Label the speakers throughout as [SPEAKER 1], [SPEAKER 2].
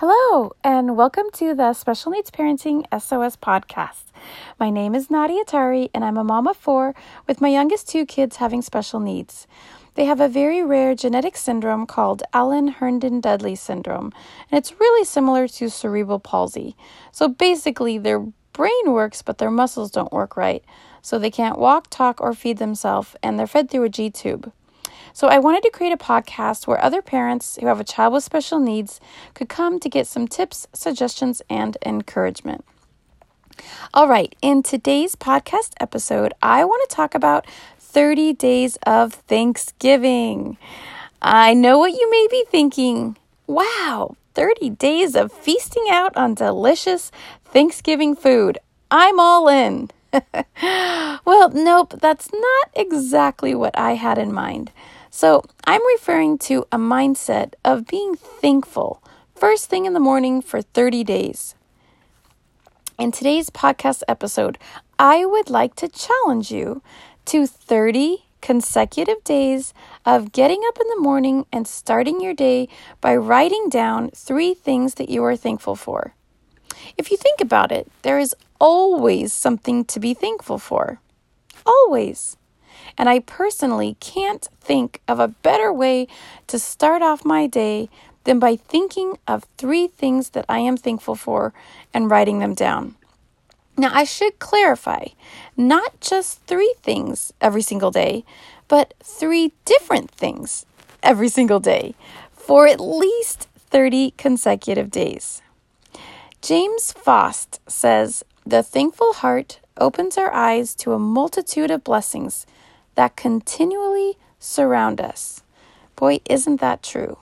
[SPEAKER 1] Hello, and welcome to the Special Needs Parenting SOS podcast. My name is Nadia Tari, and I'm a mom of four with my youngest two kids having special needs. They have a very rare genetic syndrome called Allan Herndon Dudley syndrome, and it's really similar to cerebral palsy. So basically, their brain works, but their muscles don't work right. So they can't walk, talk, or feed themselves, and they're fed through a G tube. So I wanted to create a podcast where other parents who have a child with special needs could come to get some tips, suggestions, and encouragement. All right, in today's podcast episode, I want to talk about 30 days of Thanksgiving. I know what you may be thinking. Wow, 30 days of feasting out on delicious Thanksgiving food. I'm all in. well, nope, that's not exactly what I had in mind. So I'm referring to a mindset of being thankful first thing in the morning for 30 days. In today's podcast episode, I would like to challenge you to 30 consecutive days of getting up in the morning and starting your day by writing down three things that you are thankful for. If you think about it, there is always something to be thankful for. Always. And I personally can't think of a better way to start off my day than by thinking of three things that I am thankful for and writing them down. Now, I should clarify not just three things every single day, but three different things every single day for at least 30 consecutive days. James Faust says, The thankful heart opens our eyes to a multitude of blessings that continually surround us. Boy, isn't that true?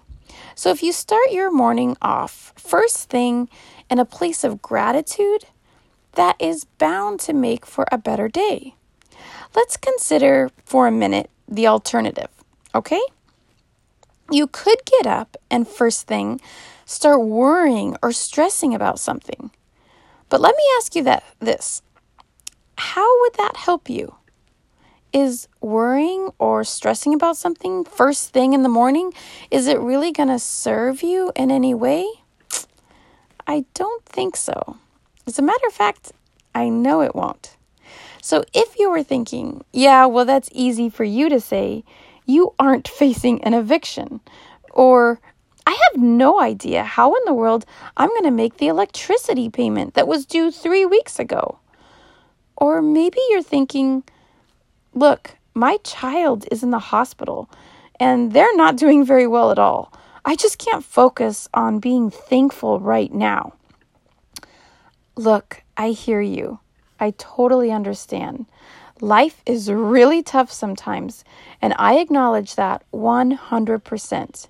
[SPEAKER 1] So, if you start your morning off first thing in a place of gratitude, that is bound to make for a better day. Let's consider for a minute the alternative, okay? You could get up and first thing start worrying or stressing about something. But let me ask you that this. How would that help you? Is worrying or stressing about something first thing in the morning, is it really going to serve you in any way? I don't think so. As a matter of fact, I know it won't. So if you were thinking, yeah, well, that's easy for you to say, you aren't facing an eviction. Or, I have no idea how in the world I'm going to make the electricity payment that was due three weeks ago. Or maybe you're thinking, Look, my child is in the hospital and they're not doing very well at all. I just can't focus on being thankful right now. Look, I hear you. I totally understand. Life is really tough sometimes, and I acknowledge that 100%.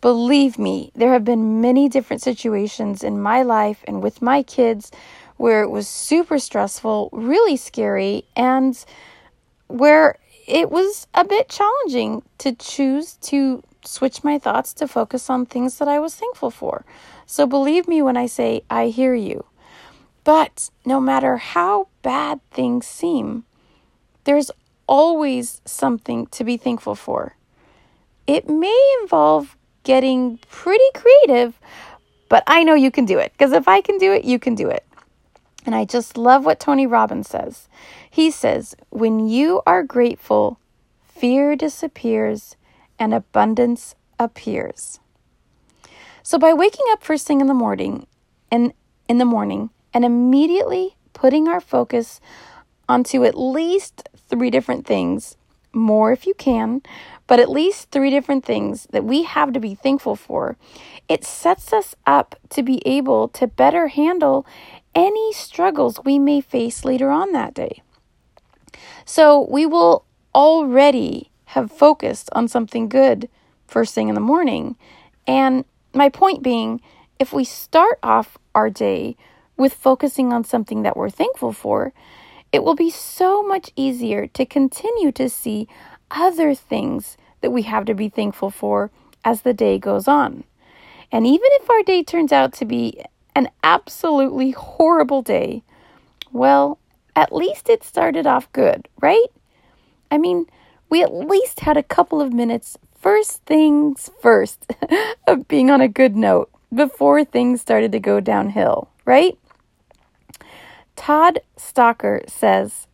[SPEAKER 1] Believe me, there have been many different situations in my life and with my kids where it was super stressful, really scary, and where it was a bit challenging to choose to switch my thoughts to focus on things that I was thankful for. So believe me when I say I hear you. But no matter how bad things seem, there's always something to be thankful for. It may involve getting pretty creative, but I know you can do it because if I can do it, you can do it. And I just love what Tony Robbins says. He says, When you are grateful, fear disappears and abundance appears. So by waking up first thing in the morning and in the morning and immediately putting our focus onto at least three different things, more if you can, but at least three different things that we have to be thankful for, it sets us up to be able to better handle any struggles we may face later on that day. So we will already have focused on something good first thing in the morning. And my point being, if we start off our day with focusing on something that we're thankful for, it will be so much easier to continue to see other things that we have to be thankful for as the day goes on. And even if our day turns out to be an absolutely horrible day, well, at least it started off good, right? I mean, we at least had a couple of minutes, first things first, of being on a good note. before things started to go downhill, right? Todd Stocker says,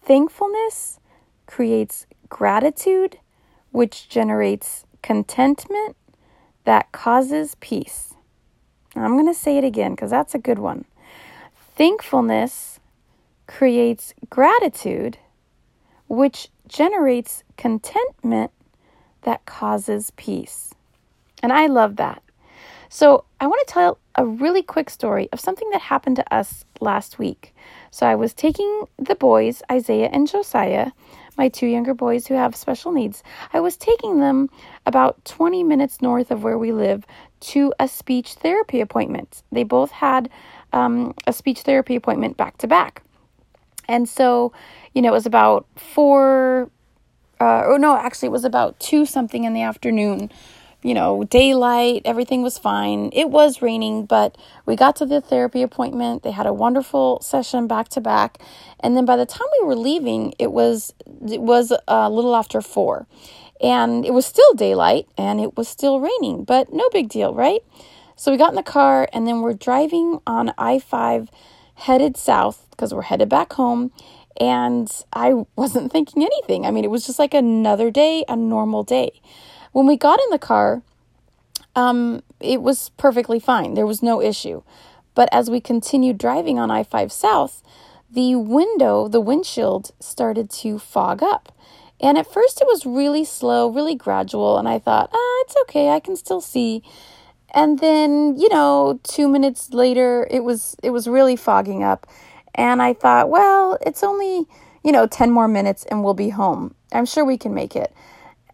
[SPEAKER 1] Thankfulness creates gratitude, which generates contentment that causes peace. I'm going to say it again because that's a good one. Thankfulness creates gratitude, which generates contentment that causes peace. And I love that. So, I want to tell a really quick story of something that happened to us last week. So, I was taking the boys, Isaiah and Josiah, my two younger boys who have special needs, I was taking them about 20 minutes north of where we live to a speech therapy appointment. They both had um, a speech therapy appointment back to back. And so, you know, it was about four, uh, oh no, actually, it was about two something in the afternoon you know, daylight, everything was fine. It was raining, but we got to the therapy appointment. They had a wonderful session back to back. And then by the time we were leaving, it was it was uh, a little after 4. And it was still daylight and it was still raining, but no big deal, right? So we got in the car and then we're driving on I-5 headed south because we're headed back home and I wasn't thinking anything. I mean, it was just like another day, a normal day. When we got in the car, um, it was perfectly fine. There was no issue. But as we continued driving on I 5 South, the window, the windshield started to fog up. And at first it was really slow, really gradual, and I thought, ah, it's okay, I can still see. And then, you know, 2 minutes later, it was it was really fogging up. And I thought, well, it's only, you know, 10 more minutes and we'll be home. I'm sure we can make it.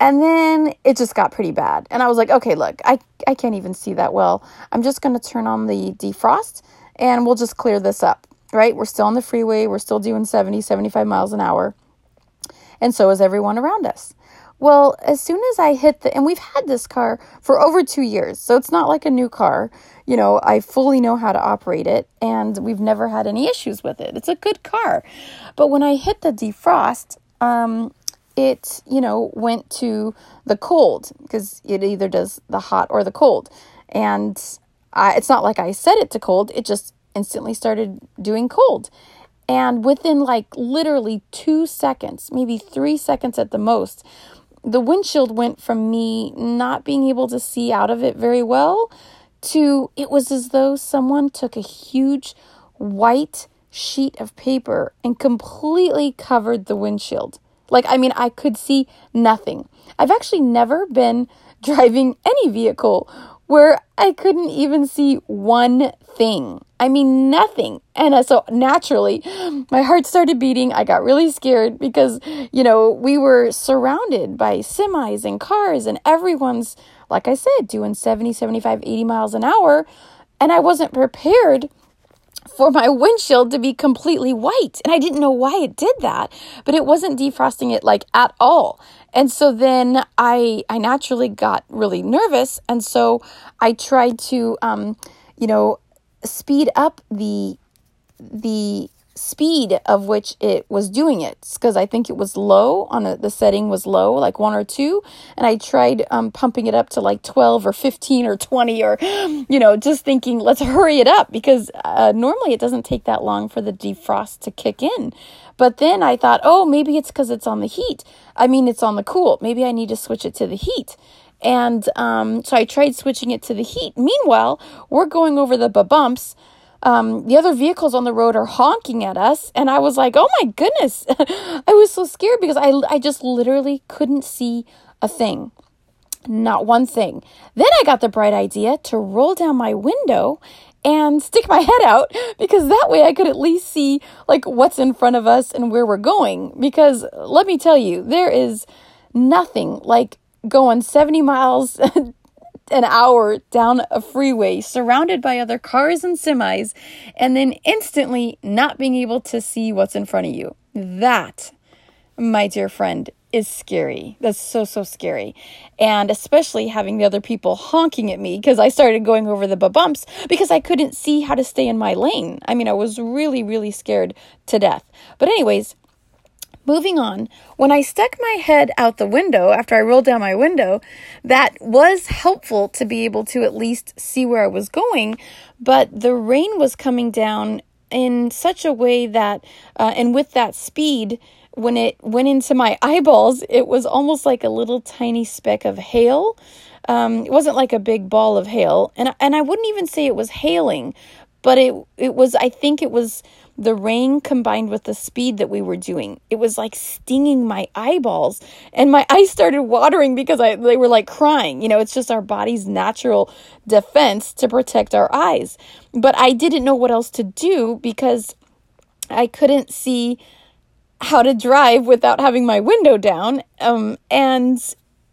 [SPEAKER 1] And then it just got pretty bad. And I was like, okay, look, I, I can't even see that well. I'm just going to turn on the defrost and we'll just clear this up, right? We're still on the freeway. We're still doing 70, 75 miles an hour. And so is everyone around us. Well, as soon as I hit the, and we've had this car for over two years, so it's not like a new car. You know, I fully know how to operate it, and we've never had any issues with it. It's a good car. But when I hit the defrost, um, it, you know, went to the cold because it either does the hot or the cold. And I, it's not like I set it to cold, it just instantly started doing cold. And within like literally two seconds, maybe three seconds at the most, the windshield went from me not being able to see out of it very well to it was as though someone took a huge white sheet of paper and completely covered the windshield. Like, I mean, I could see nothing. I've actually never been driving any vehicle where I couldn't even see one thing. I mean, nothing. And uh, so naturally, my heart started beating. I got really scared because, you know, we were surrounded by semis and cars, and everyone's, like I said, doing 70, 75, 80 miles an hour. And I wasn't prepared for my windshield to be completely white. And I didn't know why it did that, but it wasn't defrosting it like at all. And so then I I naturally got really nervous and so I tried to um you know speed up the the speed of which it was doing it because I think it was low on a, the setting was low, like one or two. And I tried um, pumping it up to like 12 or 15 or 20 or, you know, just thinking, let's hurry it up because uh, normally it doesn't take that long for the defrost to kick in. But then I thought, oh, maybe it's because it's on the heat. I mean, it's on the cool. Maybe I need to switch it to the heat. And um, so I tried switching it to the heat. Meanwhile, we're going over the bumps um, the other vehicles on the road are honking at us. And I was like, oh my goodness. I was so scared because I, I just literally couldn't see a thing. Not one thing. Then I got the bright idea to roll down my window and stick my head out because that way I could at least see like what's in front of us and where we're going. Because let me tell you, there is nothing like going 70 miles an hour down a freeway surrounded by other cars and semis and then instantly not being able to see what's in front of you. That, my dear friend, is scary. That's so, so scary. And especially having the other people honking at me because I started going over the bumps because I couldn't see how to stay in my lane. I mean, I was really, really scared to death. But, anyways, Moving on, when I stuck my head out the window after I rolled down my window, that was helpful to be able to at least see where I was going, but the rain was coming down in such a way that, uh, and with that speed, when it went into my eyeballs, it was almost like a little tiny speck of hail. Um, it wasn't like a big ball of hail, and and I wouldn't even say it was hailing, but it it was. I think it was the rain combined with the speed that we were doing, it was like stinging my eyeballs and my eyes started watering because I they were like crying. You know, it's just our body's natural defense to protect our eyes. But I didn't know what else to do because I couldn't see how to drive without having my window down. Um, and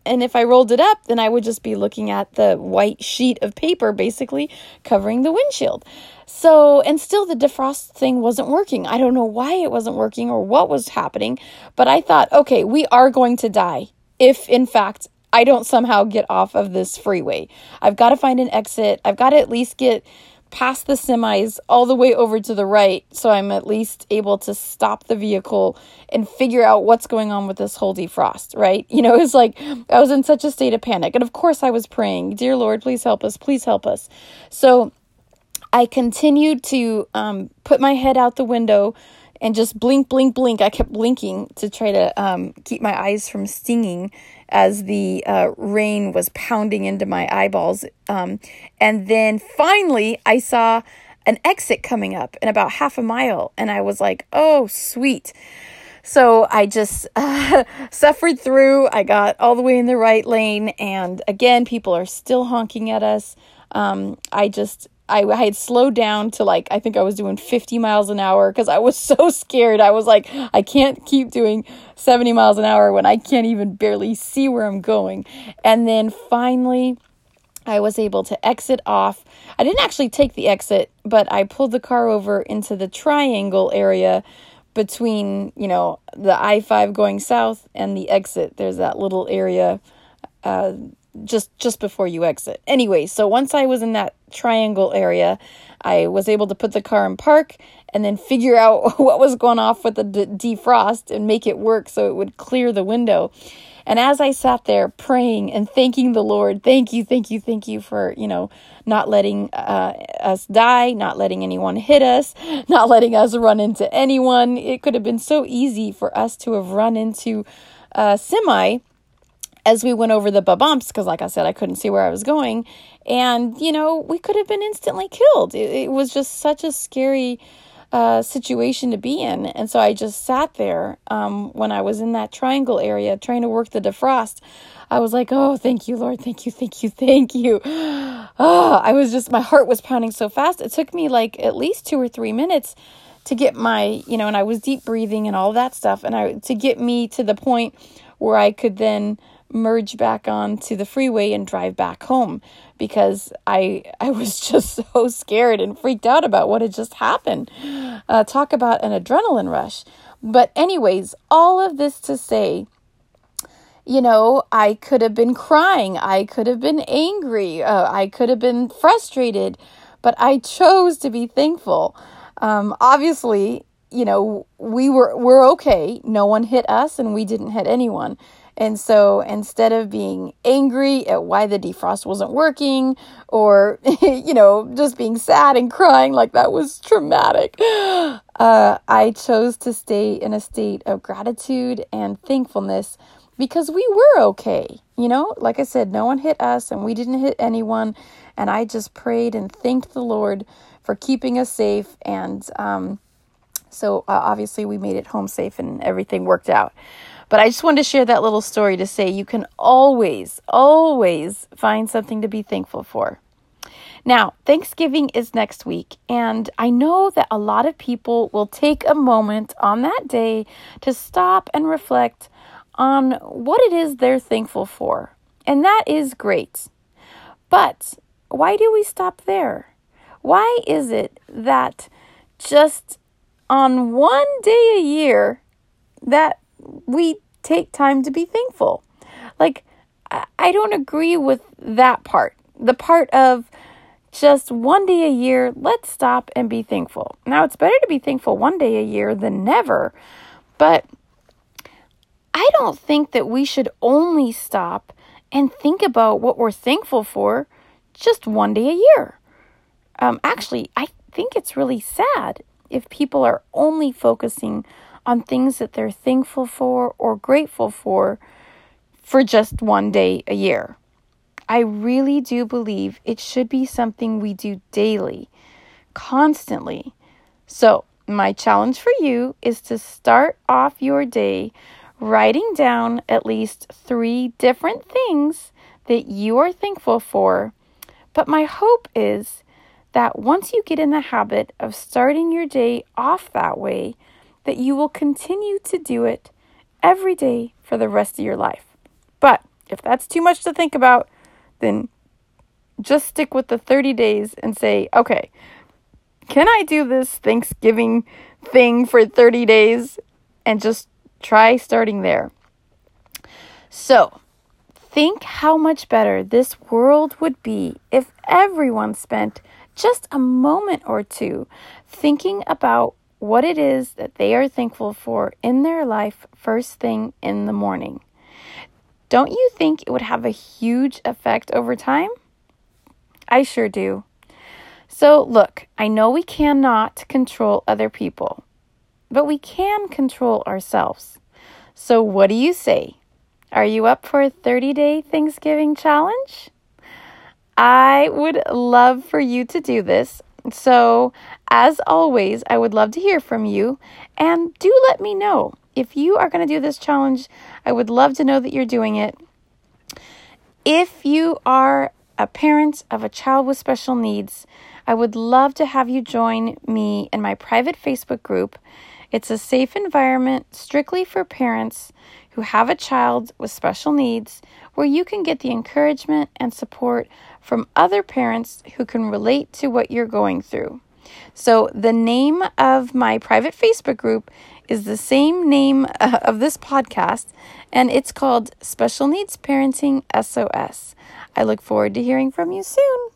[SPEAKER 1] and if I rolled it up, then I would just be looking at the white sheet of paper basically covering the windshield. So, and still the defrost thing wasn't working. I don't know why it wasn't working or what was happening, but I thought, okay, we are going to die if in fact I don't somehow get off of this freeway. I've got to find an exit. I've got to at least get past the semis all the way over to the right so I'm at least able to stop the vehicle and figure out what's going on with this whole defrost, right? You know, it's like I was in such a state of panic. And of course I was praying, Dear Lord, please help us, please help us. So I continued to um, put my head out the window and just blink, blink, blink. I kept blinking to try to um, keep my eyes from stinging as the uh, rain was pounding into my eyeballs. Um, and then finally, I saw an exit coming up in about half a mile, and I was like, oh, sweet. So I just uh, suffered through. I got all the way in the right lane, and again, people are still honking at us. Um, I just I, I had slowed down to like I think I was doing 50 miles an hour because I was so scared. I was like, I can't keep doing 70 miles an hour when I can't even barely see where I'm going. And then finally, I was able to exit off. I didn't actually take the exit, but I pulled the car over into the triangle area between, you know, the I 5 going south and the exit. There's that little area. Uh, just just before you exit. Anyway, so once I was in that triangle area, I was able to put the car in park and then figure out what was going off with the d- defrost and make it work so it would clear the window. And as I sat there praying and thanking the Lord, thank you, thank you, thank you for, you know, not letting uh, us die, not letting anyone hit us, not letting us run into anyone. It could have been so easy for us to have run into a semi as we went over the bumps, because like I said, I couldn't see where I was going. And, you know, we could have been instantly killed. It, it was just such a scary uh, situation to be in. And so I just sat there um, when I was in that triangle area trying to work the defrost. I was like, oh, thank you, Lord. Thank you, thank you, thank you. Oh, I was just, my heart was pounding so fast. It took me like at least two or three minutes to get my, you know, and I was deep breathing and all that stuff. And I, to get me to the point where I could then merge back onto the freeway and drive back home because I I was just so scared and freaked out about what had just happened. Uh, talk about an adrenaline rush. But anyways, all of this to say, you know, I could have been crying, I could have been angry, uh, I could have been frustrated, but I chose to be thankful. Um, obviously, you know, we were we're okay. No one hit us, and we didn't hit anyone. And so instead of being angry at why the defrost wasn't working or, you know, just being sad and crying like that was traumatic, uh, I chose to stay in a state of gratitude and thankfulness because we were okay. You know, like I said, no one hit us and we didn't hit anyone. And I just prayed and thanked the Lord for keeping us safe. And um, so uh, obviously we made it home safe and everything worked out. But I just wanted to share that little story to say you can always, always find something to be thankful for. Now, Thanksgiving is next week, and I know that a lot of people will take a moment on that day to stop and reflect on what it is they're thankful for. And that is great. But why do we stop there? Why is it that just on one day a year that we take time to be thankful. Like, I don't agree with that part. The part of just one day a year, let's stop and be thankful. Now, it's better to be thankful one day a year than never, but I don't think that we should only stop and think about what we're thankful for just one day a year. Um, actually, I think it's really sad if people are only focusing on things that they're thankful for or grateful for for just one day a year. I really do believe it should be something we do daily, constantly. So, my challenge for you is to start off your day writing down at least three different things that you are thankful for. But my hope is that once you get in the habit of starting your day off that way, that you will continue to do it every day for the rest of your life. But if that's too much to think about, then just stick with the 30 days and say, okay, can I do this Thanksgiving thing for 30 days? And just try starting there. So, think how much better this world would be if everyone spent just a moment or two thinking about what it is that they are thankful for in their life first thing in the morning. Don't you think it would have a huge effect over time? I sure do. So, look, I know we cannot control other people, but we can control ourselves. So, what do you say? Are you up for a 30 day Thanksgiving challenge? I would love for you to do this. So, as always, I would love to hear from you. And do let me know if you are going to do this challenge. I would love to know that you're doing it. If you are a parent of a child with special needs, I would love to have you join me in my private Facebook group. It's a safe environment strictly for parents who have a child with special needs where you can get the encouragement and support from other parents who can relate to what you're going through. So, the name of my private Facebook group is the same name uh, of this podcast, and it's called Special Needs Parenting SOS. I look forward to hearing from you soon.